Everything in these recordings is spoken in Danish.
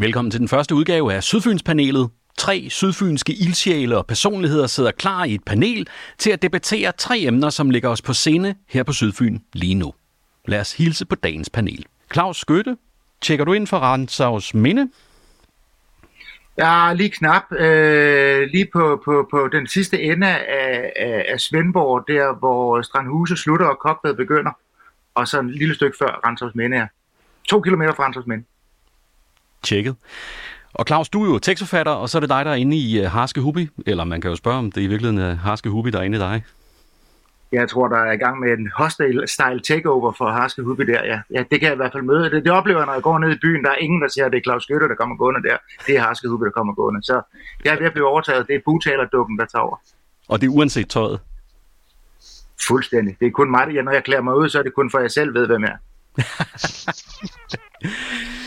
Velkommen til den første udgave af Sydfynspanelet. Tre sydfynske ildsjæle og personligheder sidder klar i et panel til at debattere tre emner, som ligger os på scene her på Sydfyn lige nu. Lad os hilse på dagens panel. Claus Skøtte, tjekker du ind for Rensavs Minde? Ja, lige knap. Øh, lige på, på, på den sidste ende af, af, af Svendborg, der hvor Strandhuse slutter og Kokbad begynder. Og så en lille stykke før Rensavs Minde er. To kilometer fra Rensavs Minde. Tjekket. Og Claus, du er jo tekstforfatter, og så er det dig, der er inde i uh, Harske Hubi. Eller man kan jo spørge, om det i virkeligheden er Harske Hubi, der er inde i dig. Jeg tror, der er i gang med en hostile takeover for Harske Hubi der. Ja. ja, det kan jeg i hvert fald møde. Det, det oplever jeg, når jeg går ned i byen. Der er ingen, der siger, at det er Claus Skytte, der kommer gående der. Det er Harske Hubi, der kommer gående. Så jeg er ved at blive overtaget. Det er butalerdukken, der tager over. Og det er uanset tøjet? Fuldstændig. Det er kun mig, der, når jeg klæder mig ud, så er det kun for, at jeg selv ved, hvem jeg er.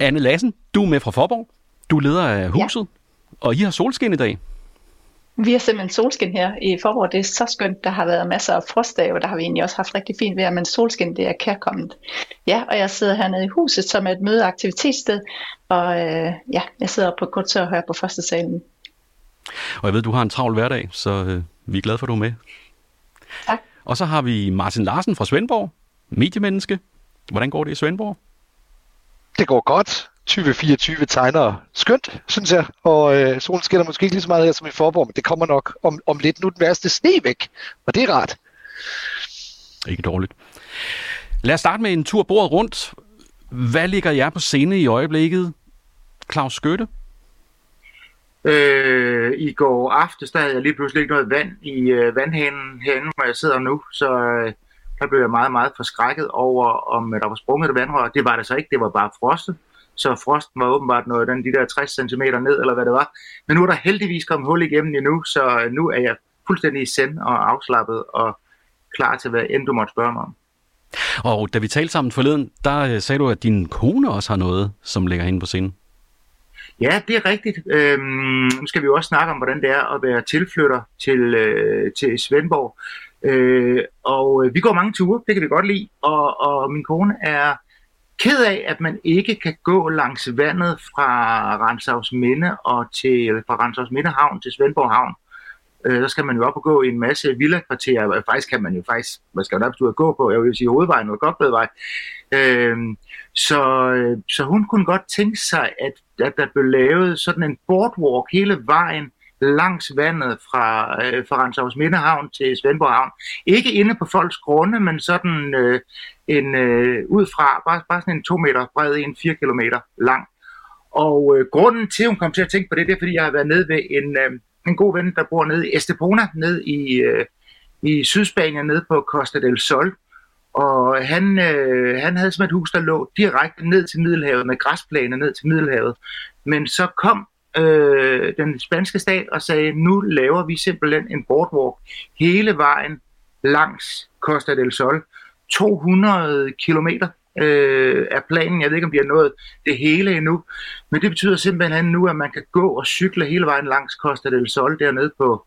Anne Lassen, du er med fra Forborg. Du er leder af huset, ja. og I har solskin i dag. Vi har simpelthen solskin her i Forborg. Det er så skønt. Der har været masser af frostdage, og der har vi egentlig også haft rigtig fint vejr, men solskin det er kærkommet. Ja, og jeg sidder hernede i huset, som er et møde- og øh, ja, jeg sidder på kortør her på første salen. Og jeg ved, du har en travl hverdag, så øh, vi er glade for, at du er med. Tak. Og så har vi Martin Larsen fra Svendborg, mediemenneske. Hvordan går det i Svendborg? Det går godt. 2024 tegner skønt, synes jeg. Og øh, solen skinner måske ikke lige så meget her som i Forborg, men det kommer nok om, om lidt. Nu den værste sne væk, og det er rart. Ikke dårligt. Lad os starte med en tur bordet rundt. Hvad ligger jer på scene i øjeblikket? Claus Skytte? Øh, I går aftes, der havde jeg lige pludselig ikke noget vand i øh, vandhanen herinde, hvor jeg sidder nu, så øh, der blev jeg meget, meget forskrækket over, om der var sprunget et vandrør. Det var det så ikke, det var bare frostet. Så frosten var åbenbart noget den, de der 60 cm ned, eller hvad det var. Men nu er der heldigvis kommet hul igennem endnu, så øh, nu er jeg fuldstændig send og afslappet og klar til, hvad end du måtte spørge mig om. Og da vi talte sammen forleden, der øh, sagde du, at din kone også har noget, som ligger inde på scenen. Ja, det er rigtigt. Øhm, nu skal vi jo også snakke om, hvordan det er at være tilflytter til, øh, til Svendborg. Øh, og øh, vi går mange ture, det kan vi godt lide. Og, og min kone er ked af, at man ikke kan gå langs vandet fra Rensavs Minde og til, fra Rensavs Minde Havn til Svendborg Havn. Øh, der skal man jo op og gå i en masse villakvarterer. Øh, faktisk kan man jo faktisk, man skal jo nærmest ud gå på, jeg vil sige hovedvejen eller Godbedvej. Øh, så, øh, så hun kunne godt tænke sig, at, at der blev lavet sådan en boardwalk hele vejen langs vandet fra, øh, fra Renshavns Mindehavn til Svendborg Havn. Ikke inde på folks grunde, men sådan øh, en øh, ud fra, bare, bare sådan en to meter bred, en 4 kilometer lang. Og øh, grunden til, at hun kom til at tænke på det, det er, fordi jeg har været nede ved en, øh, en god ven, der bor nede i Estepona, nede i, øh, i Sydspanien, nede på Costa del Sol. Og han, øh, han havde sådan et hus, der lå direkte ned til Middelhavet, med græsplæne ned til Middelhavet. Men så kom øh, den spanske stat og sagde, nu laver vi simpelthen en boardwalk hele vejen langs Costa del Sol. 200 kilometer øh, er planen. Jeg ved ikke, om vi har nået det hele endnu. Men det betyder simpelthen nu, at man kan gå og cykle hele vejen langs Costa del Sol dernede på,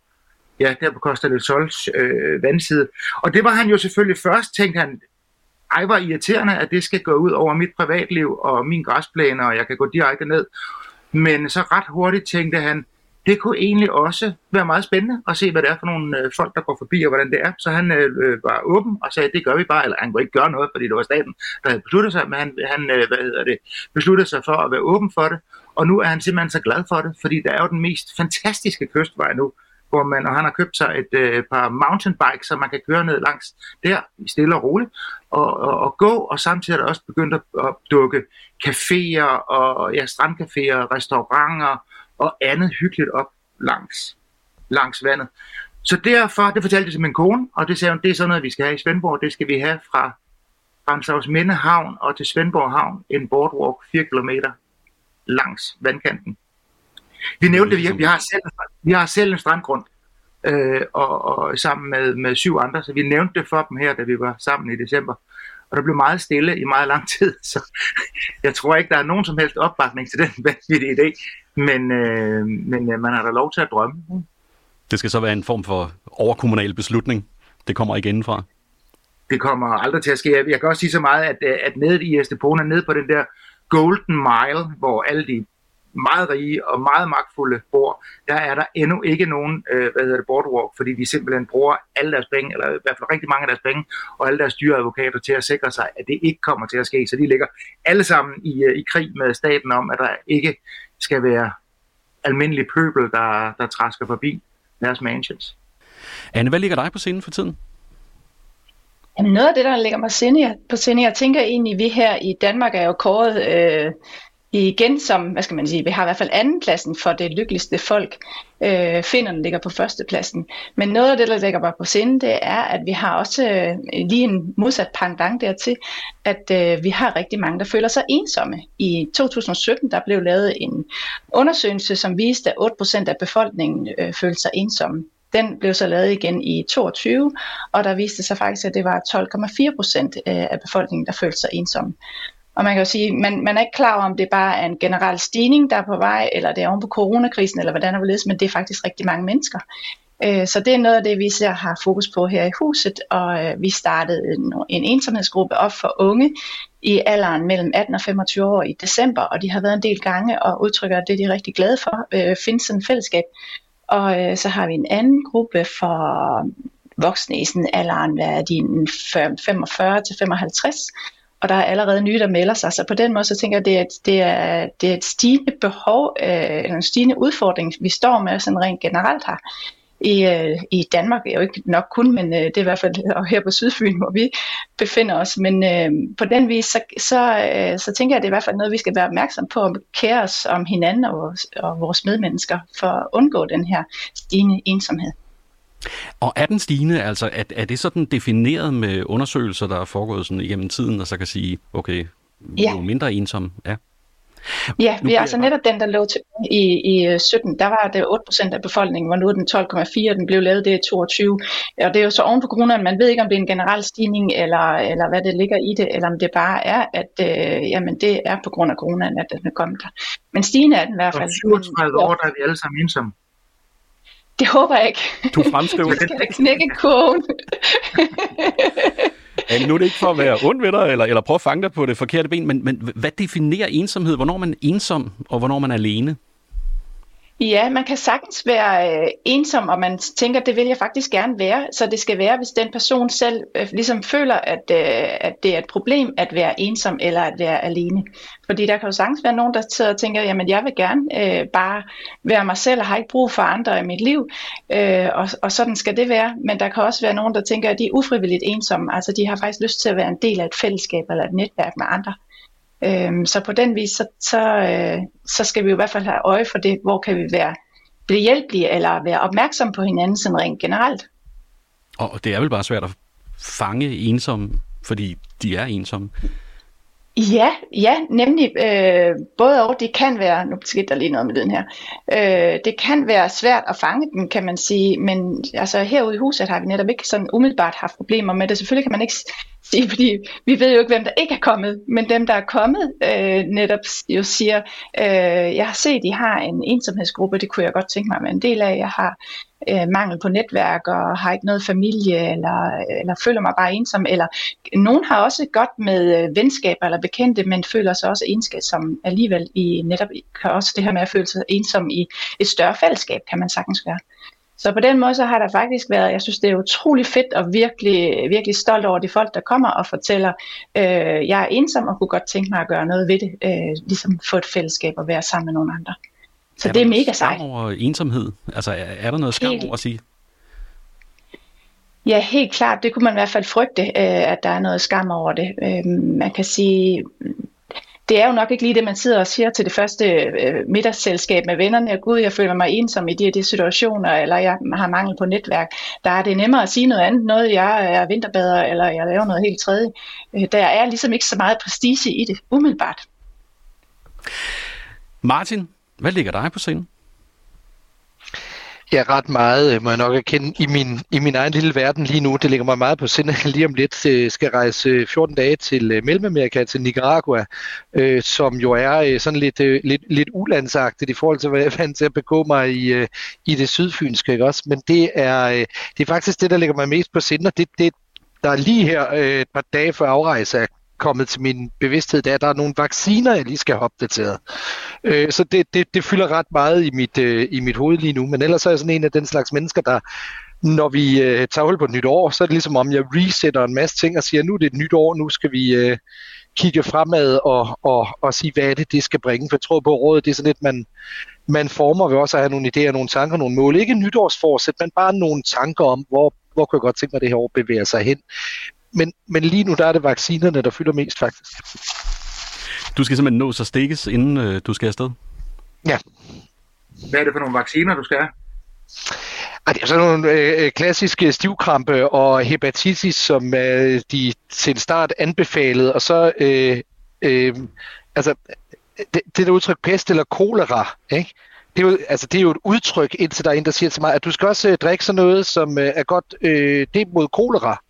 ja, der på Costa del Sols øh, vandside. Og det var han jo selvfølgelig først, tænkte han, ej var irriterende, at det skal gå ud over mit privatliv og min græsplæne, og jeg kan gå direkte ned. Men så ret hurtigt tænkte han, det kunne egentlig også være meget spændende at se, hvad det er for nogle øh, folk, der går forbi, og hvordan det er. Så han øh, øh, var åben og sagde, det gør vi bare, eller han kunne ikke gøre noget, fordi det var staten, der havde besluttet sig, men han, han øh, hvad hedder det, besluttede sig for at være åben for det. Og nu er han simpelthen så glad for det, fordi der er jo den mest fantastiske kystvej nu, formand, og han har købt sig et øh, par mountainbikes, så man kan køre ned langs der, stille og roligt, og, og, og gå, og samtidig er der også begyndt at, at dukke caféer, og ja, strandcaféer, restauranter, og andet hyggeligt op langs, langs vandet. Så derfor, det fortalte jeg til min kone, og det sagde hun, det er sådan noget, vi skal have i Svendborg, det skal vi have fra Ramsavs Minde Havn og til Svendborg Havn, en boardwalk 4 km langs vandkanten. Vi nævnte det, vi, vi, har selv, vi har selv en strandgrund, øh, og, og sammen med, med syv andre, så vi nævnte det for dem her, da vi var sammen i december. Og der blev meget stille i meget lang tid, så jeg tror ikke, der er nogen som helst opbakning til den vanvittige idé, men, øh, men øh, man har da lov til at drømme. Det skal så være en form for overkommunal beslutning. Det kommer ikke indenfra. Det kommer aldrig til at ske. Jeg kan også sige så meget, at, at nede i Estepona, nede på den der Golden Mile, hvor alle de meget rige og meget magtfulde bor, der er der endnu ikke nogen øh, hvad hedder det, boardwalk, fordi de simpelthen bruger alle deres penge, eller i hvert fald rigtig mange af deres penge, og alle deres dyreadvokater til at sikre sig, at det ikke kommer til at ske. Så de ligger alle sammen i, øh, i krig med staten om, at der ikke skal være almindelig pøbel, der, der træsker forbi deres mansions. Anne, hvad ligger dig på scenen for tiden? Jamen noget af det, der ligger mig på sinde, jeg tænker egentlig, vi her i Danmark er jo kåret øh, igen som, hvad skal man sige, vi har i hvert fald andenpladsen for det lykkeligste folk. Øh, finderne ligger på førstepladsen. Men noget af det, der ligger mig på sinde, det er, at vi har også øh, lige en modsat pendant dertil, at øh, vi har rigtig mange, der føler sig ensomme. I 2017, der blev lavet en undersøgelse, som viste, at 8% af befolkningen øh, følte sig ensomme. Den blev så lavet igen i 22, og der viste sig faktisk, at det var 12,4 procent øh, af befolkningen, der følte sig ensomme. Og man kan jo sige, man, man er ikke klar over, om det bare er en generel stigning, der er på vej, eller det er oven på coronakrisen, eller hvordan det er, men det er faktisk rigtig mange mennesker. Øh, så det er noget af det, vi ser har fokus på her i huset, og øh, vi startede en, en ensomhedsgruppe op for unge i alderen mellem 18 og 25 år i december, og de har været en del gange og udtrykker, at det de er rigtig glade for, øh, findes sådan et fællesskab. Og øh, så har vi en anden gruppe for voksne i sådan alderen, hvad er de, 45 til 55, og der er allerede nye, der melder sig. Så på den måde, så tænker jeg, at det er, det er, det er et stigende behov, øh, eller en stigende udfordring, vi står med sådan rent generelt her i, øh, i Danmark. Er jo ikke nok kun, men øh, det er i hvert fald her på Sydfyn, hvor vi befinder os. Men øh, på den vis, så, så, øh, så tænker jeg, at det er i hvert fald noget, vi skal være opmærksom på, og kære os om hinanden og vores, og vores medmennesker, for at undgå den her stigende ensomhed. Og er den stigende, altså er, er det sådan defineret med undersøgelser, der er foregået sådan igennem tiden, og så kan sige, okay, ja. jo mindre ensom, ja. Ja, vi er altså netop den, der lå til i, i 17, øh, der var det 8% af befolkningen, hvor nu er den 12,4, den blev lavet det i 22. Og det er jo så oven på corona, man ved ikke, om det er en generel stigning, eller, eller hvad det ligger i det, eller om det bare er, at øh, jamen, det er på grund af coronaen, at den er kommet der. Men stigende er den i hvert fald. Og 37 år, der er vi alle sammen ensomme. Det håber jeg ikke. Du fremskriver. Du skal da knække kurven. Ja, nu er det ikke for at være ond ved dig, eller, eller prøve at fange dig på det forkerte ben, men, men hvad definerer ensomhed? Hvornår er man ensom, og hvornår man er alene? Ja, man kan sagtens være øh, ensom, og man tænker, det vil jeg faktisk gerne være. Så det skal være, hvis den person selv øh, ligesom føler, at, øh, at det er et problem at være ensom eller at være alene. Fordi der kan jo sagtens være nogen, der sidder og tænker, jamen jeg vil gerne øh, bare være mig selv og har ikke brug for andre i mit liv. Øh, og, og sådan skal det være. Men der kan også være nogen, der tænker, at de er ufrivilligt ensomme. Altså de har faktisk lyst til at være en del af et fællesskab eller et netværk med andre. Øhm, så på den vis, så, så, øh, så skal vi i hvert fald have øje for det, hvor kan vi være behjælpelige eller være opmærksom på hinanden sådan rent generelt. Og det er vel bare svært at fange ensomme, fordi de er ensomme. Ja, ja, nemlig øh, både og det kan være, nu skete der lige noget med den her, øh, det kan være svært at fange den, kan man sige, men altså herude i huset har vi netop ikke sådan umiddelbart haft problemer med det. Selvfølgelig kan man ikke sige, fordi vi ved jo ikke, hvem der ikke er kommet, men dem, der er kommet, øh, netop jo siger, øh, jeg har set, I har en ensomhedsgruppe, det kunne jeg godt tænke mig at være en del af. Jeg har øh, mangel på netværk og har ikke noget familie, eller, eller føler mig bare ensom. Eller nogen har også godt med øh, venskaber eller bekendte, men føler sig også ensom som alligevel i netop kan også det her med at føle sig ensom i et større fællesskab, kan man sagtens gøre. Så på den måde så har der faktisk været, jeg synes det er utrolig fedt og virkelig, virkelig stolt over de folk, der kommer og fortæller, øh, jeg er ensom og kunne godt tænke mig at gøre noget ved det, øh, ligesom få et fællesskab og være sammen med nogle andre. Så er det er mega sejt. Er over ensomhed? Altså er, er der noget skam helt, over at sige? Ja, helt klart. Det kunne man i hvert fald frygte, øh, at der er noget skam over det. Øh, man kan sige, det er jo nok ikke lige det, man sidder og siger til det første øh, middagsselskab med vennerne, at gud, jeg føler mig ensom i de her de situationer, eller jeg har mangel på netværk. Der er det nemmere at sige noget andet, noget jeg er vinterbader, eller jeg laver noget helt tredje. Der er ligesom ikke så meget prestige i det, umiddelbart. Martin, hvad ligger dig på scenen? Ja, ret meget, øh, må jeg nok erkende, i min, i min egen lille verden lige nu. Det ligger mig meget på sinde, lige om lidt øh, skal rejse øh, 14 dage til Mellemamerika, til Nicaragua, øh, som jo er sådan lidt, lidt, lidt ulandsagtigt i forhold til, hvad jeg er vant til at begå mig i, i det sydfynske. Ikke også? Men det er, det er faktisk det, der ligger mig mest på sinde, og det, det, der er lige her et par dage før afrejse kommet til min bevidsthed, det er, at der er nogle vacciner, jeg lige skal have opdateret. Øh, så det, det, det fylder ret meget i mit, øh, i mit hoved lige nu. Men ellers er jeg sådan en af den slags mennesker, der når vi øh, tager hul på et nyt år, så er det ligesom om, jeg resetter en masse ting og siger, nu er det et nyt år, nu skal vi øh, kigge fremad og, og, og sige, hvad er det, det skal bringe. For jeg tror på, rådet det er sådan lidt, man, man former ved også at have nogle idéer, nogle tanker, nogle mål. Ikke nytårsforsæt, men bare nogle tanker om, hvor, hvor kan jeg godt tænke mig, at det her år bevæger sig hen. Men, men lige nu, der er det vaccinerne, der fylder mest faktisk. Du skal simpelthen nå så stikkes, inden øh, du skal afsted? Ja. Hvad er det for nogle vacciner, du skal have? Ej, det er sådan nogle øh, klassiske stivkrampe og hepatitis, som øh, de til start anbefalede, og så øh, øh, altså det, det der udtryk pest eller kolera, ikke? Det er, jo, altså, det er jo et udtryk, indtil der er en, der siger til mig, at du skal også øh, drikke sådan noget, som øh, er godt, øh, det er mod kolera.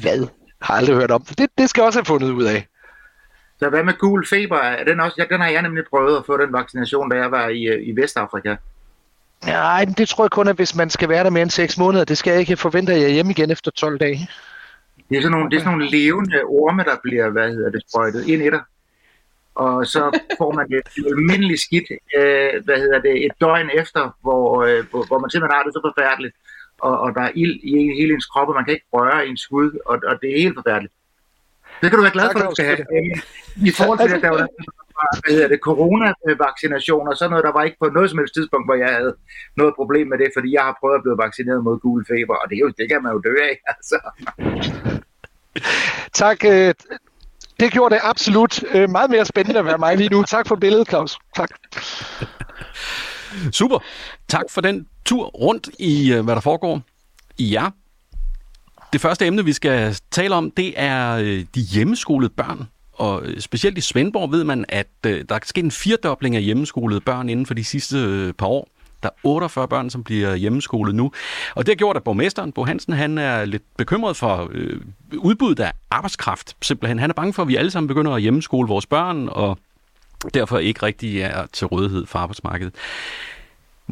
Hvad? Har aldrig hørt om. Det, det skal også have fundet ud af. Så hvad med gul feber? Er den, også, ja, den har jeg nemlig prøvet at få den vaccination, da jeg var i, øh, i Vestafrika. Nej, det tror jeg kun, at hvis man skal være der mere end 6 måneder, det skal jeg ikke forvente, at jeg er hjemme igen efter 12 dage. Det er sådan nogle, okay. det er sådan nogle levende orme, der bliver, hvad hedder det, sprøjtet ind i dig. Og så får man et almindeligt skidt, øh, hvad hedder det, et døgn efter, hvor, øh, hvor, hvor man simpelthen har det så forfærdeligt. Og, og der er ild i hele ens krop, og man kan ikke røre ens skud, og, og det er helt forfærdeligt. Det kan du være glad for, at du skal have. I forhold til, at der var hvad hedder det, coronavaccination og sådan noget, der var ikke på noget som helst tidspunkt, hvor jeg havde noget problem med det, fordi jeg har prøvet at blive vaccineret mod gul feber, og det, er jo, det kan man jo dø af. Altså. tak. Øh, det gjorde det absolut øh, meget mere spændende at være mig lige nu. Tak for billedet, Claus. Tak. Super. Tak for den tur rundt i, øh, hvad der foregår i jer. Det første emne, vi skal tale om, det er øh, de hjemmeskolede børn. Og øh, specielt i Svendborg ved man, at der er sket en firdobling af hjemmeskolede børn inden for de sidste par år. Der er 48 børn, som bliver hjemmeskolet nu. Og det har gjort, at borgmesteren, Bo Hansen, han er lidt bekymret for øh, udbuddet af arbejdskraft. Simpelthen. Han er bange for, at vi alle sammen begynder at hjemmeskole vores børn, og derfor ikke rigtig er til rådighed for arbejdsmarkedet.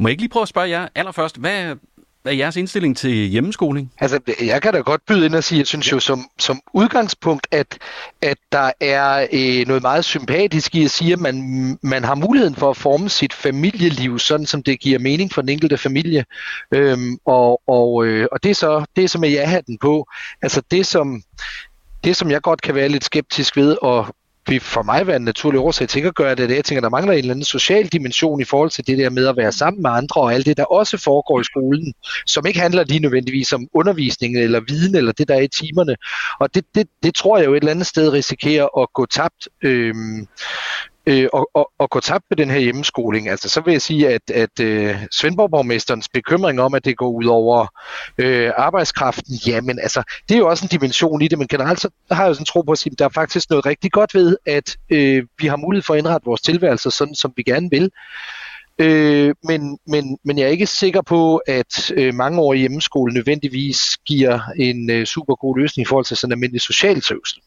Må jeg ikke lige prøve at spørge jer allerførst, hvad, hvad er jeres indstilling til hjemmeskoling? Altså, jeg kan da godt byde ind og sige, at jeg synes jo som, som udgangspunkt, at, at der er øh, noget meget sympatisk i at sige, at man, man har muligheden for at forme sit familieliv, sådan som det giver mening for den enkelte familie. Øhm, og, og, øh, og det er så det er som jeg har den på. Altså det som, det, som jeg godt kan være lidt skeptisk ved, og vil for mig være en naturlig årsag til at gøre det, det. Jeg tænker, der mangler en eller anden social dimension i forhold til det der med at være sammen med andre og alt det, der også foregår i skolen, som ikke handler lige nødvendigvis om undervisning eller viden eller det, der er i timerne. Og det, det, det tror jeg jo et eller andet sted risikerer at gå tabt. Øhm, øh, og, og, og gå tabt med den her hjemmeskoling. Altså, så vil jeg sige, at, at øh, Svendborg-borgmesterens bekymring om, at det går ud over øh, arbejdskraften, jamen altså, det er jo også en dimension i det, men generelt så har jeg jo sådan tro på at sige, at der er faktisk noget rigtig godt ved, at øh, vi har mulighed for at indrette vores tilværelse sådan, som vi gerne vil. Øh, men, men, men jeg er ikke sikker på, at øh, mange år i hjemmeskole nødvendigvis giver en øh, super god løsning i forhold til sådan en almindelig social trivsel.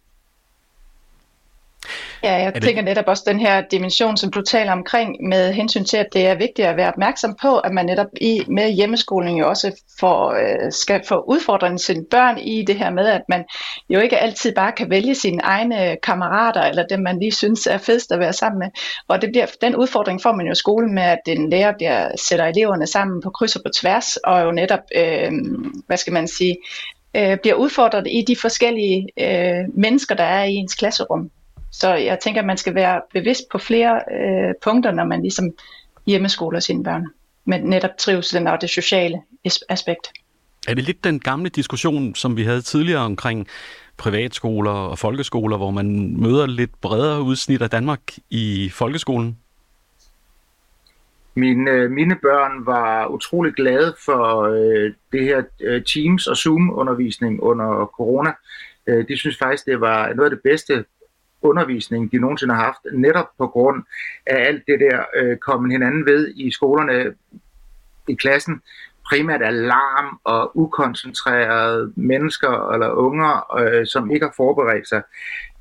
Ja, jeg det... tænker netop også den her dimension, som du taler omkring, med hensyn til, at det er vigtigt at være opmærksom på, at man netop i, med hjemmeskoling jo også får, øh, skal få udfordret sine børn i det her med, at man jo ikke altid bare kan vælge sine egne kammerater, eller dem man lige synes er fedest at være sammen med. Og det bliver, den udfordring får man jo i skolen med, at den lærer bliver, sætter eleverne sammen på kryds og på tværs, og jo netop, øh, hvad skal man sige, øh, bliver udfordret i de forskellige øh, mennesker, der er i ens klasserum. Så jeg tænker, at man skal være bevidst på flere øh, punkter, når man ligesom hjemmeskoler sine børn. Med netop trivselen og det sociale aspekt. Er det lidt den gamle diskussion, som vi havde tidligere omkring privatskoler og folkeskoler, hvor man møder lidt bredere udsnit af Danmark i folkeskolen? Mine, øh, mine børn var utrolig glade for øh, det her øh, Teams og Zoom-undervisning under corona. Øh, de synes faktisk, det var noget af det bedste undervisning, de nogensinde har haft, netop på grund af alt det der øh, kommen hinanden ved i skolerne i klassen, primært alarm og ukoncentrerede mennesker eller unger, øh, som ikke har forberedt sig.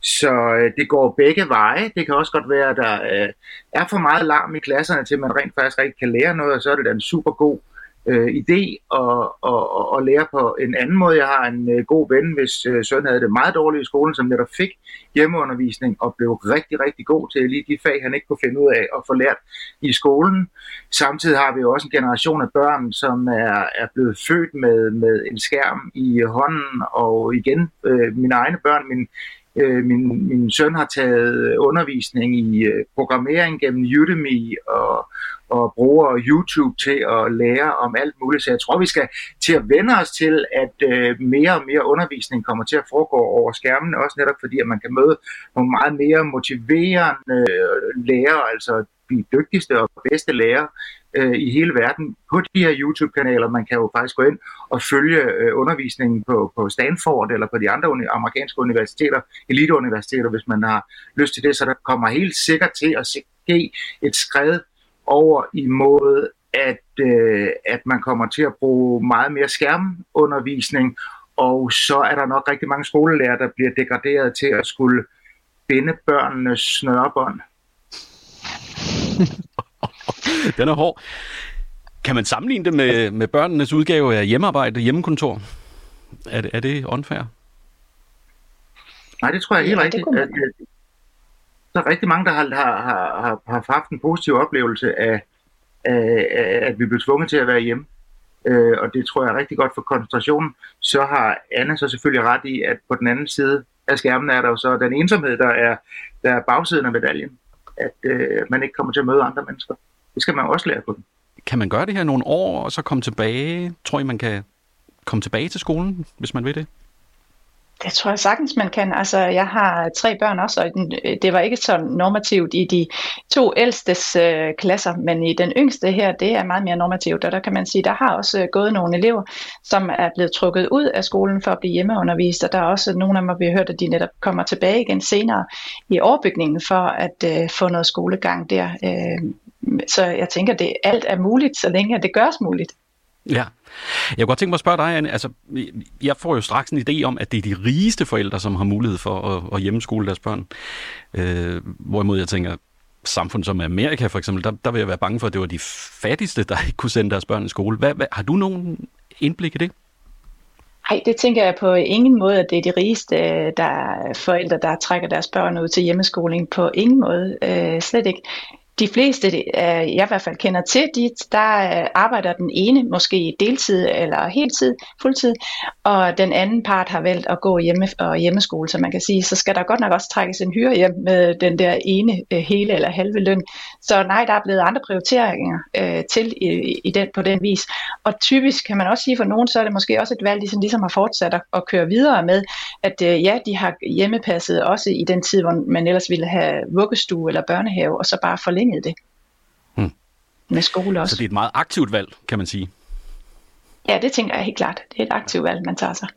Så øh, det går begge veje. Det kan også godt være, at der øh, er for meget larm i klasserne, til man rent faktisk ikke kan lære noget, og så er det da en super god øh, idé at, at, at, lære på en anden måde. Jeg har en øh, god ven, hvis øh, søn havde det meget dårligt i skolen, som netop fik hjemmeundervisning og blev rigtig, rigtig god til lige de fag, han ikke kunne finde ud af at få lært i skolen. Samtidig har vi jo også en generation af børn, som er, er blevet født med, med en skærm i hånden, og igen, øh, mine egne børn, min, øh, min, min søn har taget undervisning i øh, programmering gennem Udemy og og bruger YouTube til at lære om alt muligt. Så jeg tror, vi skal til at vende os til, at øh, mere og mere undervisning kommer til at foregå over skærmen, også netop fordi, at man kan møde nogle meget mere motiverende øh, lærere, altså de dygtigste og bedste lærere øh, i hele verden på de her YouTube-kanaler. Man kan jo faktisk gå ind og følge øh, undervisningen på, på Stanford eller på de andre uni- amerikanske universiteter, eliteuniversiteter, hvis man har lyst til det. Så der kommer helt sikkert til at ske et skridt over imod, at, øh, at man kommer til at bruge meget mere skærmundervisning, og så er der nok rigtig mange skolelærer, der bliver degraderet til at skulle binde børnenes snørebånd. Den er hård. Kan man sammenligne det med, med børnenes udgave af hjemmearbejde, hjemmekontor? Er det, er det unfair? Nej, det tror jeg helt ja, rigtigt. At, at, der er rigtig mange, der har, har, har, har haft en positiv oplevelse af, af, af at vi blev tvunget til at være hjemme. Øh, og det tror jeg er rigtig godt for koncentrationen. Så har Anne så selvfølgelig ret i, at på den anden side af skærmen er der jo så den ensomhed, der er, der er bagsiden af medaljen. At øh, man ikke kommer til at møde andre mennesker. Det skal man også lære på den. Kan man gøre det her nogle år, og så komme tilbage? Tror I, man kan komme tilbage til skolen, hvis man vil det? Det tror jeg sagtens, man kan. Altså, jeg har tre børn også, og øh, det var ikke så normativt i de to ældstes øh, klasser, men i den yngste her, det er meget mere normativt, og der kan man sige, der har også øh, gået nogle elever, som er blevet trukket ud af skolen for at blive hjemmeundervist, og der er også nogle af dem, vi har hørt, at de netop kommer tilbage igen senere i overbygningen for at øh, få noget skolegang der. Øh, så jeg tænker, det alt er muligt, så længe det gøres muligt. Ja. Jeg kunne godt tænke mig at spørge dig, Anne. Altså, jeg får jo straks en idé om, at det er de rigeste forældre, som har mulighed for at, at hjemmeskole deres børn. Øh, hvorimod jeg tænker, samfund som Amerika for eksempel, der, der vil jeg være bange for, at det var de fattigste, der ikke kunne sende deres børn i skole. Hvad, hvad, har du nogen indblik i det? Nej, det tænker jeg på ingen måde, at det er de rigeste der er forældre, der trækker deres børn ud til hjemmeskoling. På ingen måde. Øh, slet ikke de fleste, øh, jeg i hvert fald kender til, de, der øh, arbejder den ene måske deltid eller heltid, fuldtid, og den anden part har valgt at gå hjemme og hjemmeskole, så man kan sige, så skal der godt nok også trækkes en hyre hjem med den der ene øh, hele eller halve løn. Så nej, der er blevet andre prioriteringer øh, til i, i den, på den vis. Og typisk kan man også sige for nogen, så er det måske også et valg, de som ligesom har fortsat at, at køre videre med, at øh, ja, de har hjemmepasset også i den tid, hvor man ellers ville have vuggestue eller børnehave, og så bare forlænge forlænget det. Hmm. Med skole også. Så det er et meget aktivt valg, kan man sige. Ja, det tænker jeg helt klart. Det er et aktivt valg, man tager sig.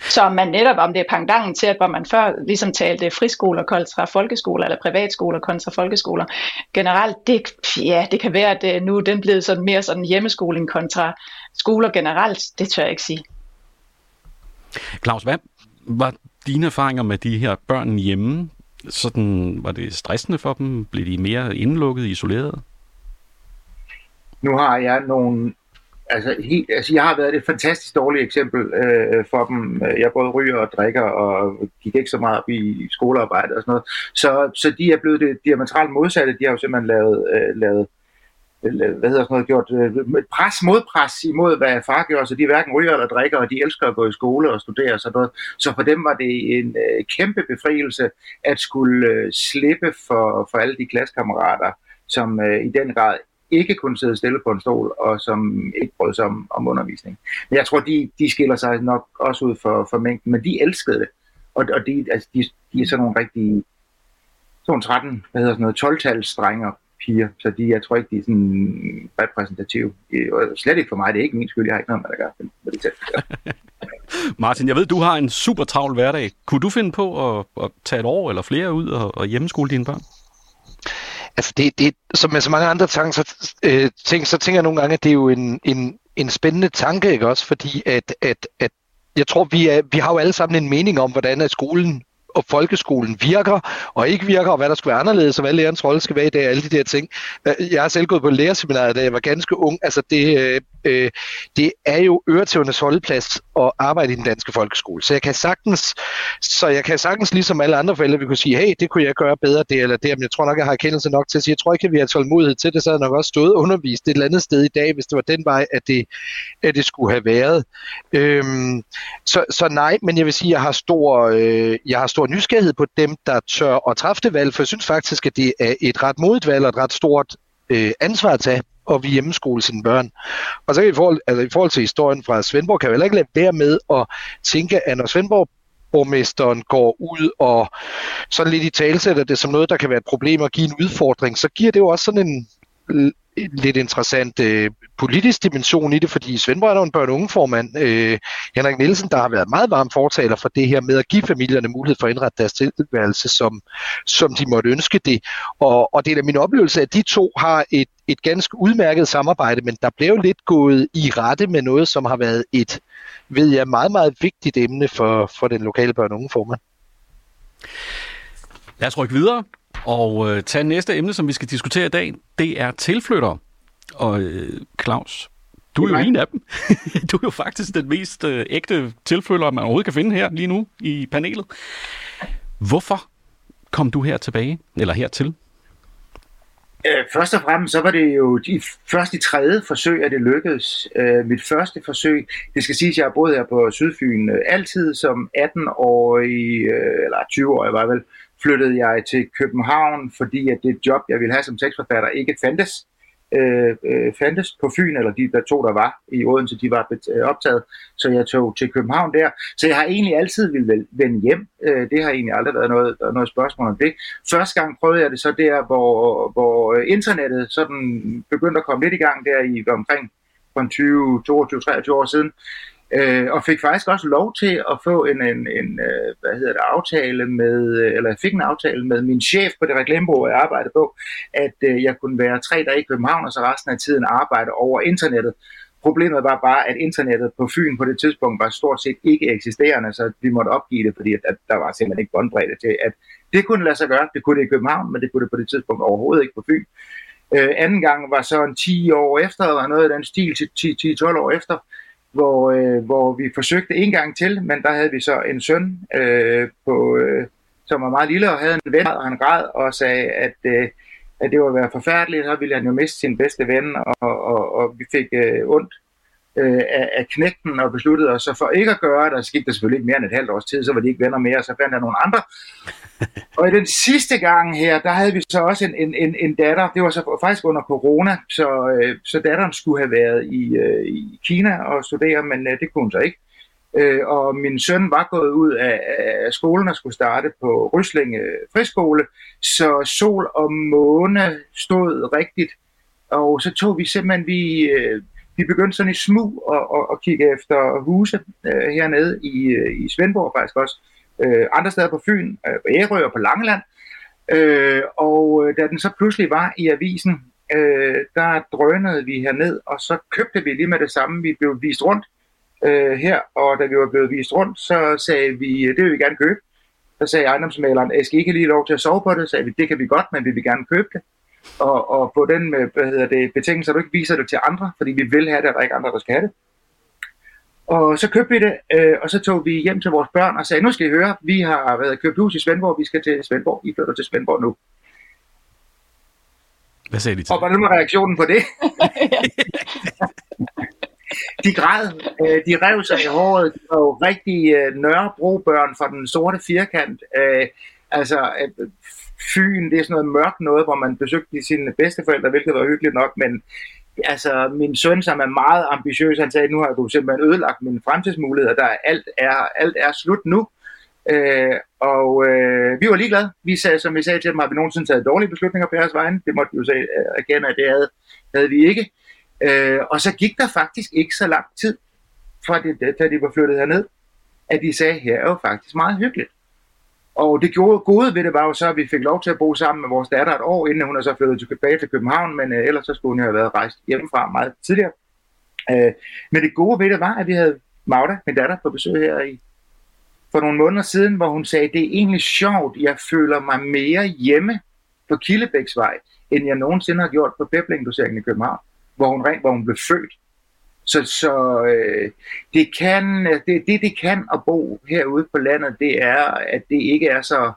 Så man netop, om det er pangdangen til, at hvor man før ligesom talte friskoler kontra folkeskoler, eller privatskoler kontra folkeskoler, generelt, det, ja, det kan være, at det, nu den blevet sådan mere sådan hjemmeskoling kontra skoler generelt, det tør jeg ikke sige. Claus, hvad var dine erfaringer med de her børn hjemme? Sådan, var det stressende for dem? Blev de mere indlukket, isoleret? Nu har jeg nogle altså, helt, altså jeg har været et fantastisk dårligt eksempel øh, for dem. Jeg både ryger og drikker og gik ikke så meget op i skolearbejde og sådan noget. Så, så de er blevet det diametralt modsatte. De har jo simpelthen lavet, øh, lavet hvad hedder sådan noget, gjort øh, pres, modpres imod, hvad far gjorde, så de hverken ryger eller drikker, og de elsker at gå i skole og studere og sådan noget. Så for dem var det en øh, kæmpe befrielse at skulle øh, slippe for, for alle de klassekammerater, som øh, i den grad ikke kunne sidde stille på en stol, og som ikke brød sig om, om undervisning. Men jeg tror, de, de skiller sig nok også ud for, for mængden, men de elskede det. Og, og de, altså, de, de er sådan nogle rigtig sådan 13, hvad hedder sådan noget, 12-tals piger, så de, jeg tror ikke, de er sådan repræsentative. Og slet ikke for mig, det er ikke min skyld, jeg har ikke noget med at gøre med det Martin, jeg ved, du har en super travl hverdag. Kunne du finde på at, at tage et år eller flere ud og, og hjemmeskole dine børn? Altså, det, det, som med så mange andre ting, så, øh, ting, så tænker jeg nogle gange, at det er jo en, en, en spændende tanke, ikke også? Fordi at, at, at jeg tror, vi, er, vi har jo alle sammen en mening om, hvordan at skolen og folkeskolen virker og ikke virker, og hvad der skulle være anderledes, og hvad lærernes rolle skal være i dag, alle de der ting. Øh, jeg har selv gået på lærerseminaret, da jeg var ganske ung. Altså det, øh, øh, det er jo øretævernes holdeplads at arbejde i den danske folkeskole. Så jeg kan sagtens, så jeg kan sagtens ligesom alle andre forældre, vi kunne sige, hey, det kunne jeg gøre bedre, det eller det, men jeg tror nok, jeg har erkendelse nok til at sige, jeg tror ikke, at vi har tålmodighed til det, så havde jeg nok også stået undervist et eller andet sted i dag, hvis det var den vej, at det, at det skulle have været. Øhm, så, så nej, men jeg vil sige, jeg har stor, øh, jeg har stor nysgerrighed på dem, der tør at træffe det valg, for jeg synes faktisk, at det er et ret modigt valg og et ret stort øh, ansvar at tage og vi hjemmeskole sine børn. Og så i forhold, altså i forhold til historien fra Svendborg, kan jeg heller ikke lade være med at tænke, at når Svendborg borgmesteren går ud og sådan lidt i talsætter det som noget, der kan være et problem og give en udfordring, så giver det jo også sådan en lidt interessant øh, politisk dimension i det, fordi Svendborg er jo en børn- og ungeformand, øh, Henrik Nielsen, der har været meget varm fortaler for det her med at give familierne mulighed for at indrette deres tilværelse, som, som de måtte ønske det. Og, og det er da min oplevelse, at de to har et, et ganske udmærket samarbejde, men der blev lidt gået i rette med noget, som har været et, ved jeg, meget, meget vigtigt emne for, for den lokale børn- og ungeformand. Lad os rykke videre og øh, tage næste emne, som vi skal diskutere i dag. Det er tilflytter. Og øh, Claus, du er jo en af dem. du er jo faktisk den mest øh, ægte tilflytter, man overhovedet kan finde her lige nu i panelet. Hvorfor kom du her tilbage, eller hertil? Øh, først og fremmest så var det jo de, først i tredje forsøg, at det lykkedes. Øh, mit første forsøg, det skal siges, at jeg har boet her på Sydfyn øh, altid som 18-årig, øh, eller 20-årig var jeg vel, flyttede jeg til København, fordi at det job, jeg ville have som tekstforfatter, ikke fandtes. Øh, øh, fandtes på Fyn, eller de der to, der var i Odense, de var øh, optaget, så jeg tog til København der. Så jeg har egentlig altid ville vende hjem. Øh, det har egentlig aldrig været noget, noget spørgsmål om det. Første gang prøvede jeg det så der, hvor, hvor internettet sådan begyndte at komme lidt i gang der i omkring for 20, 22, 23 år siden. Øh, og fik faktisk også lov til at få en, en, en øh, hvad hedder det, aftale med, øh, eller jeg fik en aftale med min chef på det reklamebureau, jeg arbejdede på, at øh, jeg kunne være tre dage i København, og så resten af tiden arbejde over internettet. Problemet var bare, at internettet på Fyn på det tidspunkt var stort set ikke eksisterende, så vi måtte opgive det, fordi at, at der var simpelthen ikke båndbredde til, at det kunne lade sig gøre. Det kunne det i København, men det kunne det på det tidspunkt overhovedet ikke på Fyn. Øh, anden gang var så en 10 år efter, eller noget i den stil til 10-12 år efter, hvor, øh, hvor vi forsøgte en gang til, men der havde vi så en søn, øh, på, øh, som var meget lille og havde en ven, og han græd og sagde, at, øh, at det var være forfærdeligt, så ville han jo miste sin bedste ven, og, og, og vi fik øh, ondt øh, af, af knægten og besluttede os så for ikke at gøre det, så gik der selvfølgelig ikke mere end et halvt års tid, så var de ikke venner mere, så fandt jeg nogle andre. og i den sidste gang her, der havde vi så også en, en, en, en datter, det var så faktisk under corona, så, øh, så datteren skulle have været i, øh, i Kina og studere, men øh, det kunne hun så ikke. Øh, og min søn var gået ud af, af skolen og skulle starte på Ryslinge Friskole, så sol og måne stod rigtigt, og så tog vi simpeltærn, vi, øh, vi begyndte sådan i smug at, at, at kigge efter huse øh, hernede i, øh, i Svendborg faktisk også. Øh, andre steder på Fyn, øh, på Ærø og på Langeland. Øh, og øh, da den så pludselig var i avisen, øh, der drønede vi herned, og så købte vi lige med det samme. Vi blev vist rundt øh, her, og da vi var blevet vist rundt, så sagde vi, øh, det vil vi gerne købe. Så sagde ejendomsmaleren, jeg skal ikke lige lov til at sove på det? Så sagde vi, det kan vi godt, men vi vil gerne købe det og, og på den med, hvad hedder det, betingelse, at du ikke viser det til andre, fordi vi vil have det, og der er ikke andre, der skal have det. Og så købte vi det, øh, og så tog vi hjem til vores børn og sagde, nu skal I høre, vi har været købt hus i Svendborg, vi skal til Svendborg, I flytter til Svendborg nu. Hvad sagde de til Og hvordan var reaktionen på det? de græd, øh, de rev sig i håret, de var jo rigtig øh, nørrebrobørn fra den sorte firkant. Øh, altså, øh, Fyn, det er sådan noget mørkt noget, hvor man besøgte sine bedsteforældre, hvilket var hyggeligt nok, men altså min søn, som er meget ambitiøs, han sagde, nu har du simpelthen ødelagt mine fremtidsmuligheder, der er alt er, alt er slut nu. Øh, og øh, vi var ligeglade. Vi sagde, som vi sagde til dem, har vi nogensinde taget dårlige beslutninger på jeres vegne? Det måtte vi jo sige, øh, erkende, at det havde, havde vi ikke. Øh, og så gik der faktisk ikke så lang tid, fra det, da de var flyttet herned, at de sagde, her er jo faktisk meget hyggeligt. Og det gjorde, gode ved det var jo så, at vi fik lov til at bo sammen med vores datter et år, inden hun er så flyttet tilbage til København, men øh, ellers så skulle hun jo have været rejst hjemmefra meget tidligere. Øh, men det gode ved det var, at vi havde Magda, min datter, på besøg her i, for nogle måneder siden, hvor hun sagde, det er egentlig sjovt, jeg føler mig mere hjemme på Killebæksvej, end jeg nogensinde har gjort på Peblingboseringen i København, hvor hun, rent, hvor hun blev født. Så, så øh, det, kan, det, det, det kan at bo herude på landet, det er, at det ikke er så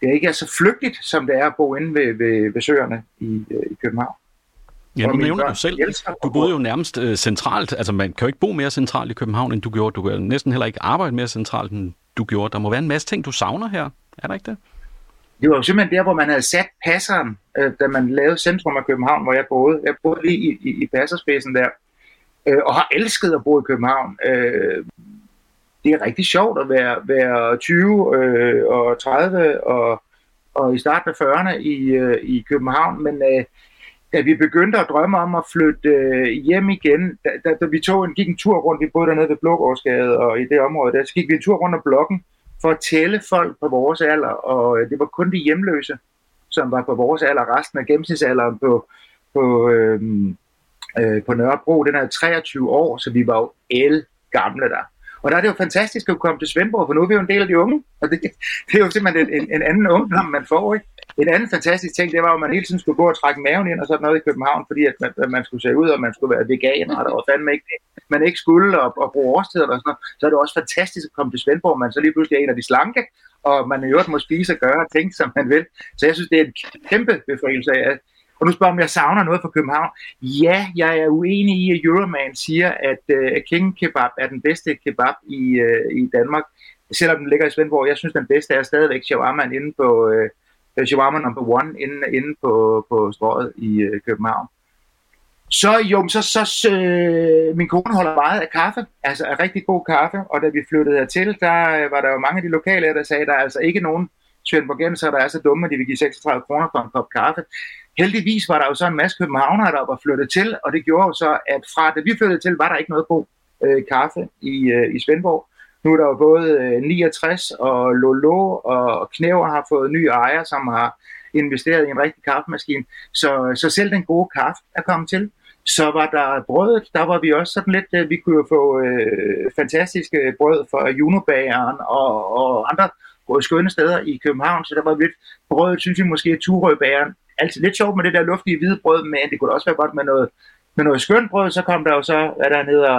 det ikke er så flygtigt, som det er at bo inde ved, ved, ved søerne i, øh, i København. Ja, nu nævner du selv, du boede jo nærmest øh, centralt, altså man kan jo ikke bo mere centralt i København, end du gjorde. Du kan næsten heller ikke arbejde mere centralt, end du gjorde. Der må være en masse ting, du savner her. Er der ikke det? Det var jo simpelthen der, hvor man havde sat passeren, øh, da man lavede centrum af København, hvor jeg boede. Jeg boede lige i, i, i passerspidsen der, øh, og har elsket at bo i København. Øh, det er rigtig sjovt at være, være 20 øh, og 30 og, og i starten af 40'erne i, øh, i København, men øh, da vi begyndte at drømme om at flytte øh, hjem igen, da, da, da vi tog en, gik en tur rundt, vi boede dernede ved Blågårdsgade og i det område der, så gik vi en tur rundt om blokken for at tælle folk på vores alder, og øh, det var kun de hjemløse, som var på vores alder, resten af gennemsnitsalderen på, på, øh, øh, på Nørrebro, den er 23 år, så vi var jo el gamle der. Og der er det jo fantastisk at komme til Svendborg, for nu er vi jo en del af de unge, og det, det er jo simpelthen en, en, anden ungdom, man får, ikke? En anden fantastisk ting, det var, at man hele tiden skulle gå og trække maven ind og sådan noget i København, fordi at man, at man skulle se ud, og man skulle være veganer, og der var fandme ikke det. Man ikke skulle og, og bruge årstider og sådan noget. Så er det også fantastisk at komme til Svendborg, man så lige pludselig er en af de slanke, og man i øvrigt må spise og gøre og tænke, som man vil. Så jeg synes, det er en kæmpe befrielse af, og nu spørger om jeg savner noget fra København. Ja, jeg er uenig i, at Euroman siger, at uh, King Kebab er den bedste kebab i, uh, i Danmark. Selvom den ligger i Svendborg, jeg synes, den bedste er stadigvæk shawarma inde på uh, shawarma number one inde, inde på, på strået i uh, København. Så jo, så, så øh, min kone holder meget af kaffe, altså af rigtig god kaffe, og da vi flyttede hertil, der var der jo mange af de lokale, der sagde, at der er altså ikke nogen Svendborgenser, der er så dumme, at de vil give 36 kroner for en kop kaffe. Heldigvis var der jo så en masse københavnere, der var flyttet til, og det gjorde jo så, at fra da vi flyttede til, var der ikke noget god øh, kaffe i, øh, i Svendborg. Nu er der jo både øh, 69 og Lolo og Knæver har fået nye ejere, som har investeret i en rigtig kaffemaskine. Så, så selv den gode kaffe er kommet til. Så var der brødet, der var vi også sådan lidt, øh, vi kunne jo få øh, fantastiske brød fra Junobageren og, og andre skønne steder i København, så der var lidt brødet, synes vi måske, Turøbageren altid lidt sjovt med det der luftige hvide brød, men det kunne også være godt med noget, med noget skønt brød, så kom der jo så, hvad der hedder,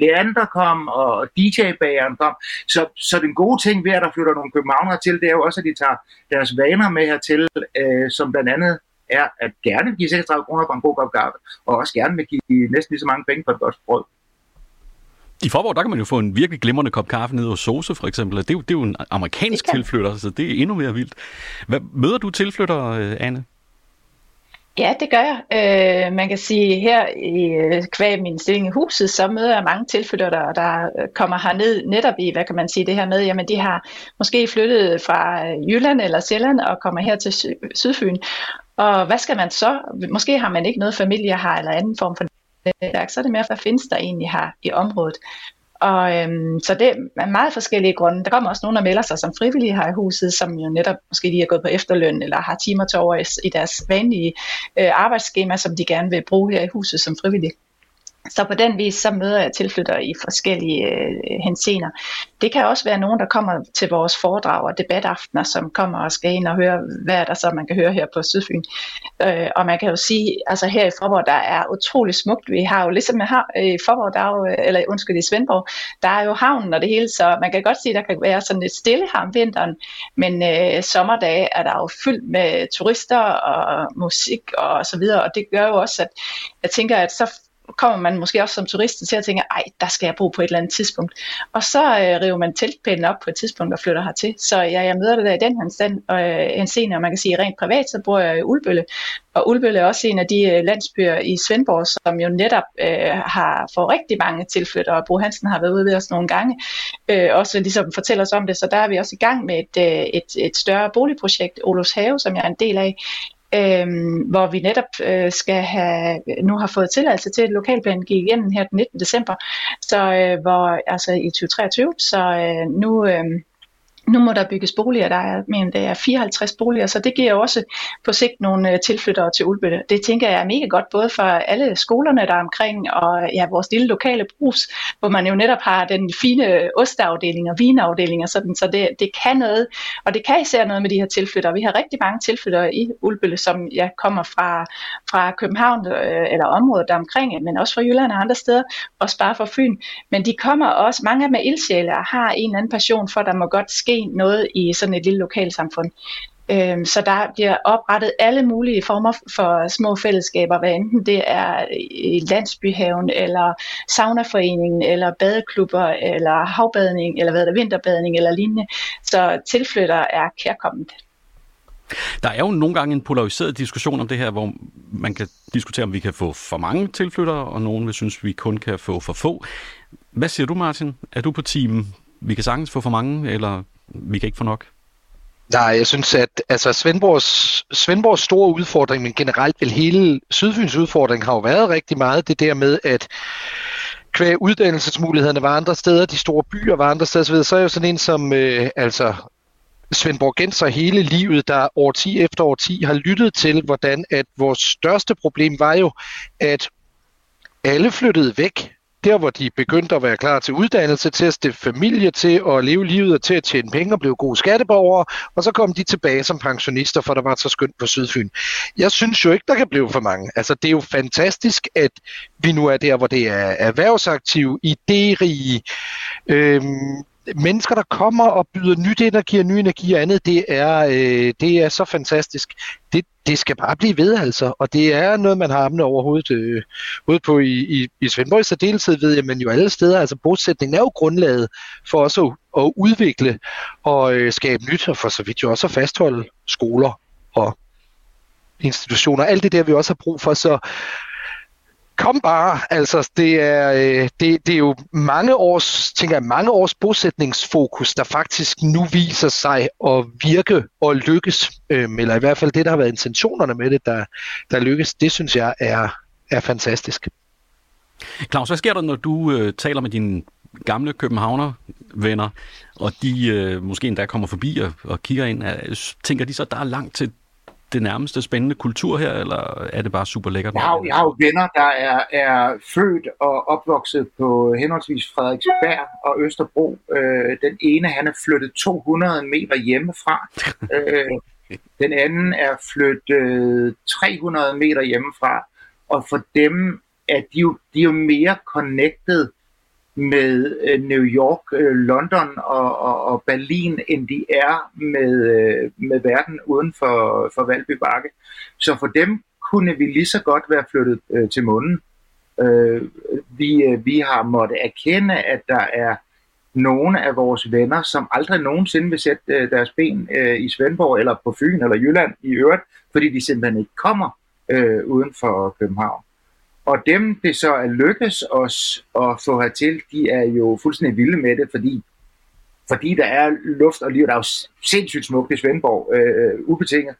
Leander kom, og DJ-bageren kom. Så, så den gode ting ved, at der flytter nogle københavnere til, det er jo også, at de tager deres vaner med hertil, øh, som blandt andet er at gerne give 36 kroner for en god kop kaffe, og også gerne vil give næsten lige så mange penge for et godt brød. I Forborg, der kan man jo få en virkelig glimrende kop kaffe nede hos Sose, for eksempel. Det er jo, det er jo en amerikansk tilflytter, så det er endnu mere vildt. Hvad, møder du tilflytter, øh, Anne? Ja, det gør jeg. Øh, man kan sige, her i øh, kvæg min stilling i huset, så møder jeg mange tilflyttere, der, der øh, kommer herned netop i, hvad kan man sige, det her med, jamen de har måske flyttet fra øh, Jylland eller Sjælland og kommer her til Sydfyn. Og hvad skal man så? Måske har man ikke noget familie her eller anden form for netværk, så er det mere, hvad findes der egentlig her i området. Og øhm, så det er meget forskellige grunde. Der kommer også nogen, der melder sig som frivillige her i huset, som jo netop måske lige er gået på efterløn, eller har timer til over i deres vanlige øh, arbejdsskema, som de gerne vil bruge her i huset som frivillige. Så på den vis, så møder jeg tilflyttere i forskellige øh, hensener. Det kan også være nogen, der kommer til vores foredrag og debataftener, som kommer og skal ind og høre, hvad er der så, man kan høre her på Sydfyn. Øh, og man kan jo sige, altså her i Forborg, der er utrolig smukt. Vi har jo ligesom her øh, i Forborg, der er jo, øh, eller undskyld, i Svendborg, der er jo havnen og det hele, så man kan godt sige, der kan være sådan lidt stille her om vinteren, men øh, sommerdage er der jo fyldt med turister og musik og så videre, og det gør jo også, at jeg tænker, at så kommer man måske også som turist til at tænke, ej, der skal jeg bo på et eller andet tidspunkt. Og så øh, river man teltpælen op på et tidspunkt og flytter hertil. Så ja, jeg møder det der i den her stand, og øh, en scene, og man kan sige rent privat, så bor jeg i Ulbølle. Og Ulbølle er også en af de øh, landsbyer i Svendborg, som jo netop øh, har fået rigtig mange tilflyttere. Bro Hansen har været ude ved os nogle gange, øh, også ligesom fortæller os om det. Så der er vi også i gang med et, øh, et, et større boligprojekt, Olofs Have, som jeg er en del af, øhm, hvor vi netop øh, skal have, nu har fået tilladelse til, at lokalplanen gik igennem her den 19. december, så øh, hvor, altså i 2023, så øh, nu... Øh, nu må der bygges boliger, der er, men der er 54 boliger, så det giver også på sigt nogle øh, tilflyttere til Ulbølle. Det tænker jeg er mega godt, både for alle skolerne, der er omkring, og ja, vores lille lokale brus, hvor man jo netop har den fine osteafdeling og vinafdeling og sådan, så det, det kan noget, og det kan især noget med de her tilflyttere. Vi har rigtig mange tilflyttere i Ulbølle, som ja, kommer fra, fra København øh, eller området der omkring, men også fra Jylland og andre steder, også bare fra Fyn. Men de kommer også, mange af dem er ildsjæle og har en eller anden passion for, at der må godt ske noget i sådan et lille lokalsamfund. Øhm, så der bliver oprettet alle mulige former for små fællesskaber, hvad enten det er i landsbyhaven, eller saunaforeningen, eller badeklubber, eller havbadning, eller hvad der vinterbadning, eller lignende. Så tilflytter er kærkommet. Der er jo nogle gange en polariseret diskussion om det her, hvor man kan diskutere, om vi kan få for mange tilflyttere, og nogen vil synes, vi kun kan få for få. Hvad siger du, Martin? Er du på team, vi kan sagtens få for mange, eller vi kan ikke få nok? Nej, jeg synes, at altså, Svendborgs, Svendborgs store udfordring, men generelt vel hele Sydfyns udfordring, har jo været rigtig meget det der med, at kvæg uddannelsesmulighederne var andre steder, de store byer var andre steder, så er jo sådan en som øh, altså Svendborg Genser hele livet, der år 10 efter år 10 har lyttet til, hvordan at vores største problem var jo, at alle flyttede væk der hvor de begyndte at være klar til uddannelse, til at stifte familie, til at leve livet og til at tjene penge og blive gode skatteborgere, og så kom de tilbage som pensionister, for der var så skønt på Sydfyn. Jeg synes jo ikke, der kan blive for mange. Altså, det er jo fantastisk, at vi nu er der, hvor det er erhvervsaktive, idérige, øhm, mennesker, der kommer og byder nyt energi og ny energi og andet, det er, øh, det er så fantastisk. Det, det skal bare blive ved, altså. Og det er noget, man har amne over hovedet, øh, hovedet på i, i, i Svendborg. I særdeleshed ved jeg, men jo alle steder. Altså bosætningen er jo grundlaget for også at, at udvikle og øh, skabe nyt, og for så vidt jo også at fastholde skoler og institutioner. Alt det der, vi også har brug for. Så kom bare, altså det er, øh, det, det er jo mange års, tænker jeg, mange års bosætningsfokus, der faktisk nu viser sig at virke og lykkes, Øhm, eller i hvert fald det, der har været intentionerne med det, der, der lykkes, det synes jeg er, er fantastisk. Claus, hvad sker der, når du øh, taler med dine gamle københavner-venner, og de øh, måske endda kommer forbi og, og kigger ind? Tænker de så, at der er langt til det nærmeste spændende kultur her, eller er det bare super lækkert? Jeg har, jeg har jo venner, der er, er født og opvokset på henholdsvis Frederiksberg og Østerbro. Øh, den ene, han er flyttet 200 meter hjemmefra. øh, den anden er flyttet 300 meter hjemmefra. Og for dem er de jo, de er jo mere connected med øh, New York, øh, London og, og, og Berlin, end de er med, øh, med verden uden for, for Valby Bakke. Så for dem kunne vi lige så godt være flyttet øh, til munden. Øh, vi, øh, vi har måttet erkende, at der er nogle af vores venner, som aldrig nogensinde vil sætte øh, deres ben øh, i Svendborg eller på Fyn eller Jylland i øvrigt, fordi de simpelthen ikke kommer øh, uden for København. Og dem, det så er lykkes os at få hertil, de er jo fuldstændig vilde med det, fordi, fordi der er luft og liv. Der er jo sindssygt smukt i Svendborg, øh, øh, ubetinget.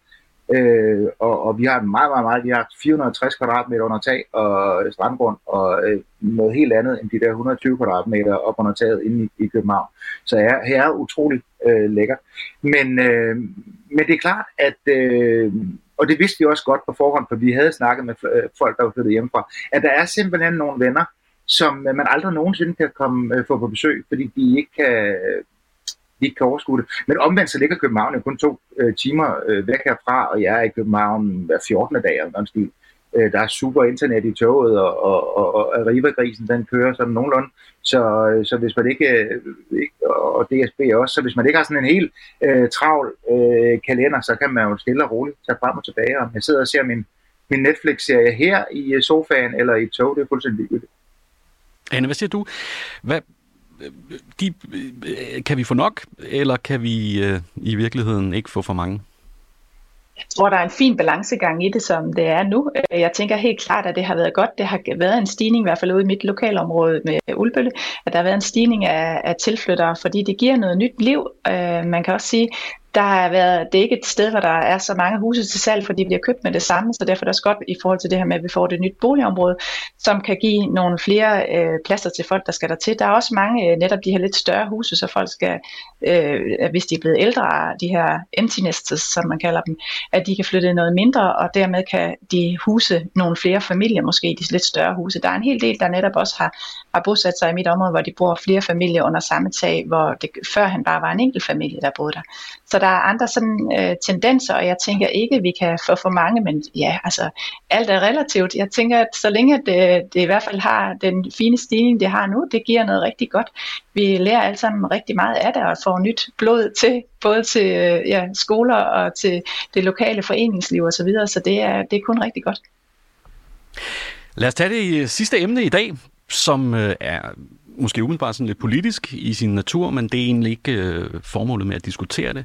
Øh, og, og vi har meget, meget, meget, vi har 460 kvadratmeter under tag og strandgrund, og øh, noget helt andet end de der 120 kvadratmeter op under taget inde i, i København. Så her, her er utroligt øh, lækkert. Men, øh, men det er klart, at øh, og det vidste vi også godt på forhånd, for vi havde snakket med øh, folk, der var flyttet hjemmefra, at der er simpelthen nogle venner, som øh, man aldrig nogensinde kan komme øh, få på besøg, fordi de ikke kan, de ikke kan overskue det. Men omvendt så ligger København jo kun to øh, timer øh, væk herfra, og jeg er i København hver 14. dag eller noget stil. Øh, der er super internet i toget, og, og, og, og Arriva-grisen den kører sådan nogenlunde. Så, øh, så hvis man ikke, øh, ikke, og DSB også, så hvis man ikke har sådan en helt øh, travl øh, kalender, så kan man jo stille og roligt tage frem og tilbage. Og jeg sidder og ser min, min Netflix-serie her i øh, sofaen eller i et tog, det er fuldstændig ligegyldigt. Anne, hvad siger du? Hvad, de, kan vi få nok, eller kan vi øh, i virkeligheden ikke få for mange? Jeg tror, der er en fin balancegang i det, som det er nu. Øh, jeg tænker helt klart, at det har været godt. Det har været en stigning, i hvert fald ude i mit lokalområde med Ulbølle, at der har været en stigning af, af tilflyttere, fordi det giver noget nyt liv. Øh, man kan også sige, der har været, det er ikke et sted, hvor der er så mange huse til salg, for de bliver købt med det samme, så derfor er det også godt i forhold til det her med, at vi får det nyt boligområde, som kan give nogle flere øh, pladser til folk, der skal der til. Der er også mange øh, netop de her lidt større huse, så folk skal, øh, hvis de er blevet ældre, de her empty nesters, som man kalder dem, at de kan flytte noget mindre, og dermed kan de huse nogle flere familier, måske de lidt større huse. Der er en hel del, der netop også har, har bosat sig i mit område, hvor de bor flere familier under samme tag, hvor det før han bare var en enkelt familie, der boede der. Så der er andre sådan øh, tendenser, og jeg tænker ikke, at vi kan få for mange, men ja, altså alt er relativt. Jeg tænker, at så længe det, det i hvert fald har den fine stigning, det har nu, det giver noget rigtig godt. Vi lærer alle sammen rigtig meget af det, og får nyt blod til, både til øh, ja, skoler og til det lokale foreningsliv osv., så, videre, så det er, det er kun rigtig godt. Lad os tage det øh, sidste emne i dag, som øh, er måske umiddelbart sådan lidt politisk i sin natur, men det er egentlig ikke øh, formålet med at diskutere det.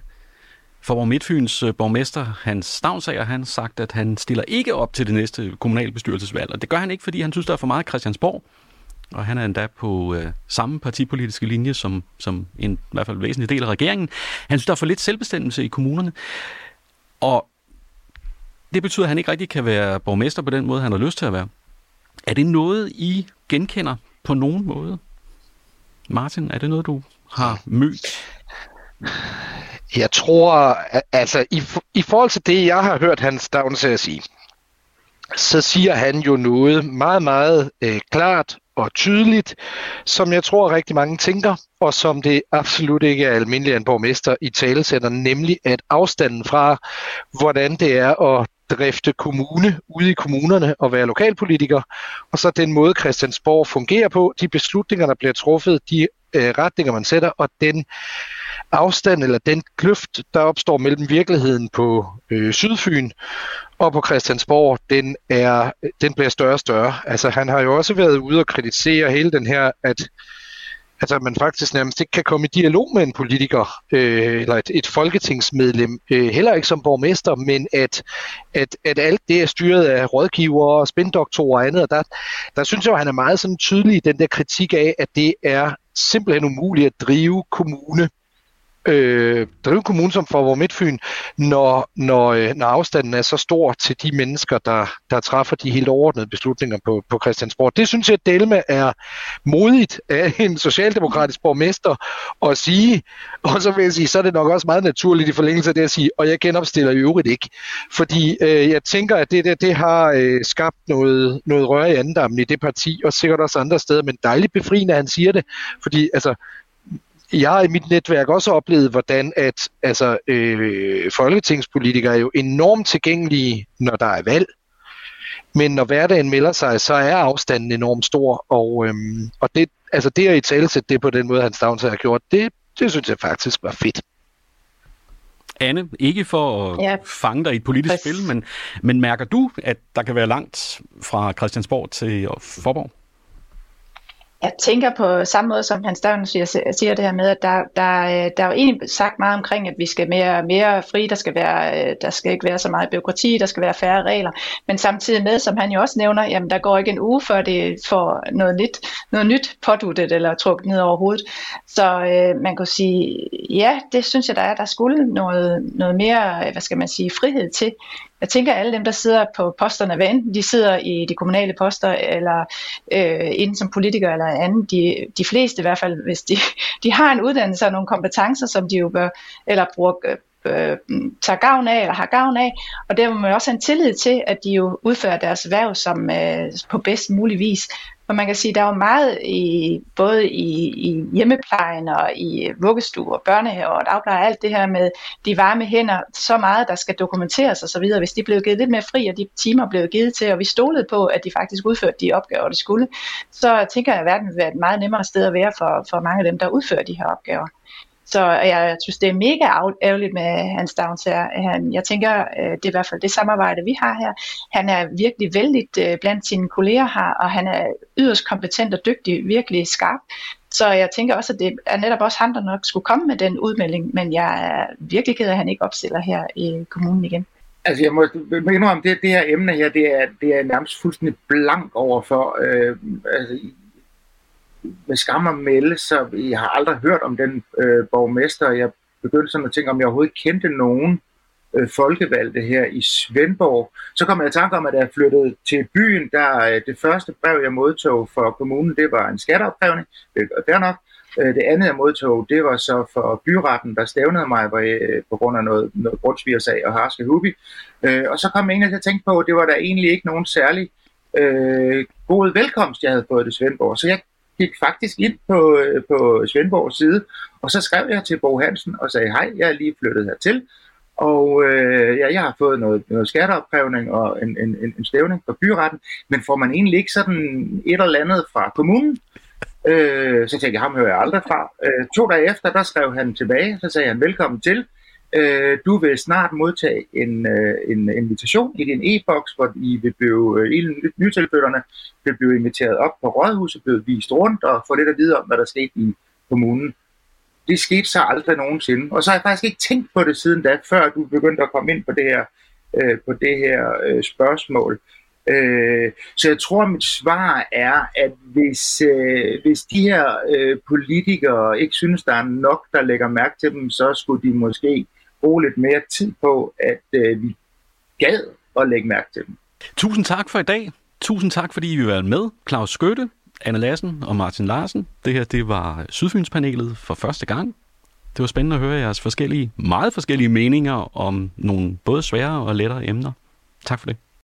For Midtfyns øh, borgmester Hans Stavnsager, han sagt, at han stiller ikke op til det næste kommunalbestyrelsesvalg. Og det gør han ikke, fordi han synes, der er for meget Christiansborg. Og han er endda på øh, samme partipolitiske linje som, som en i hvert fald væsentlig del af regeringen. Han synes, der er for lidt selvbestemmelse i kommunerne. Og det betyder, at han ikke rigtig kan være borgmester på den måde, han har lyst til at være. Er det noget, I genkender på nogen måde? Martin, er det noget, du har mødt? Jeg tror, altså i, i forhold til det, jeg har hørt Hans Stavns sige, så siger han jo noget meget, meget øh, klart og tydeligt, som jeg tror rigtig mange tænker, og som det absolut ikke er almindeligt en borgmester i talesætter, nemlig at afstanden fra, hvordan det er at drifte kommune ude i kommunerne og være lokalpolitiker, og så den måde Christiansborg fungerer på, de beslutninger, der bliver truffet, de øh, retninger, man sætter, og den afstand eller den kløft, der opstår mellem virkeligheden på øh, Sydfyn og på Christiansborg, den, er, den bliver større og større. Altså han har jo også været ude og kritisere hele den her, at altså, man faktisk nærmest ikke kan komme i dialog med en politiker øh, eller et, et folketingsmedlem, øh, heller ikke som borgmester, men at, at, at alt det er styret af rådgivere og spindoktorer og andet, og der, der synes jeg, at han er meget sådan tydelig i den der kritik af, at det er simpelthen umuligt at drive kommune øh, drive kommunen som Forborg Midtfyn, når, når, øh, når afstanden er så stor til de mennesker, der, der træffer de helt overordnede beslutninger på, på Christiansborg. Det synes jeg, at Delme er modigt af en socialdemokratisk borgmester at sige, og så vil jeg sige, så er det nok også meget naturligt i forlængelse af det at sige, og jeg genopstiller i øvrigt ikke. Fordi øh, jeg tænker, at det der, det har øh, skabt noget, noget røre i andendammen i det parti, og sikkert også andre steder, men dejligt befriende, at han siger det, fordi altså, jeg har i mit netværk også oplevet, hvordan at altså, øh, folketingspolitikere er jo enormt tilgængelige, når der er valg. Men når hverdagen melder sig, så er afstanden enormt stor, og, øhm, og det, altså det at i talesætte det på den måde, han Stavns har gjort, det, det synes jeg faktisk var fedt. Anne, ikke for at ja. fange dig i et politisk Præcis. spil, men, men mærker du, at der kan være langt fra Christiansborg til Forborg? Jeg tænker på samme måde, som Hans Stavn siger, siger det her med, at der, der, øh, der er jo egentlig sagt meget omkring, at vi skal mere, mere fri, der skal, være, øh, der skal ikke være så meget byråkrati, der skal være færre regler, men samtidig med, som han jo også nævner, jamen der går ikke en uge, før det får noget nyt, noget nyt påduttet eller trukket ned over hovedet. Så øh, man kan sige, ja, det synes jeg, der er, der skulle noget, noget mere, øh, hvad skal man sige, frihed til, jeg tænker, at alle dem, der sidder på posterne, hvad enten de sidder i de kommunale poster, eller øh, inden som politikere eller andet, de, de fleste i hvert fald, hvis de, de har en uddannelse og nogle kompetencer, som de jo bør, eller bruger, øh, øh tager gavn af, eller har gavn af, og der må man også have en tillid til, at de jo udfører deres værv som, øh, på bedst mulig vis. For man kan sige, der er jo meget i, både i, i hjemmeplejen og i vuggestuer, børnehaver og dagplejer, alt det her med de varme hænder, så meget, der skal dokumenteres osv. Hvis de blev givet lidt mere fri, og de timer blev givet til, og vi stolede på, at de faktisk udførte de opgaver, de skulle, så tænker jeg, at verden vil være et meget nemmere sted at være for, for mange af dem, der udfører de her opgaver. Så jeg synes, det er mega ærgerligt med hans Downs her. Han, jeg tænker, øh, det er i hvert fald det samarbejde, vi har her. Han er virkelig vældig øh, blandt sine kolleger her, og han er yderst kompetent og dygtig, virkelig skarp. Så jeg tænker også, at det er netop også ham, der nok skulle komme med den udmelding, men jeg er virkelig ked af, at han ikke opstiller her i kommunen igen. Altså jeg må indrømme, det, det her emne her, det er, det er nærmest fuldstændig blank overfor. Øh, altså, med skam at melde, så jeg har aldrig hørt om den øh, borgmester. Jeg begyndte sådan at tænke, om jeg overhovedet kendte nogen øh, folkevalgte her i Svendborg. Så kom jeg i tanke om, at jeg flyttede til byen, der øh, det første brev, jeg modtog for kommunen, det var en skatteopkrævning. Det er nok. Øh, det andet, jeg modtog, det var så for byretten, der stævnede mig øh, på grund af noget, noget brugsvigersag og harske hubi. Øh, og så kom jeg egentlig til at tænke på, at det var der egentlig ikke nogen særlig øh, god velkomst, jeg havde fået i Svendborg. Så jeg gik faktisk ind på, øh, på Svendborgs side, og så skrev jeg til Bo Hansen og sagde, hej, jeg er lige flyttet hertil, og øh, ja, jeg har fået noget, noget skatteopkrævning og en, en, en, en stævning fra byretten, men får man egentlig ikke sådan et eller andet fra kommunen? Øh, så tænkte jeg, ham hører jeg aldrig fra. Øh, to dage efter, der skrev han tilbage, så sagde han, velkommen til. Øh, du vil snart modtage en, øh, en invitation i din e-boks, hvor I vil blive, øh, i nytilflytterne vil blive inviteret op på rådhuset, blive vist rundt og få lidt at vide om, hvad der skete i kommunen. Det skete så aldrig nogensinde. Og så har jeg faktisk ikke tænkt på det siden da, før du begyndte at komme ind på det her, øh, på det her øh, spørgsmål. Øh, så jeg tror, at mit svar er, at hvis, øh, hvis de her øh, politikere ikke synes, der er nok, der lægger mærke til dem, så skulle de måske bruge lidt mere tid på, at øh, vi gad at lægge mærke til dem. Tusind tak for i dag. Tusind tak, fordi I vil være med. Claus Skøtte, Anne Lassen og Martin Larsen. Det her det var Sydfynspanelet for første gang. Det var spændende at høre jeres forskellige, meget forskellige meninger om nogle både svære og lettere emner. Tak for det.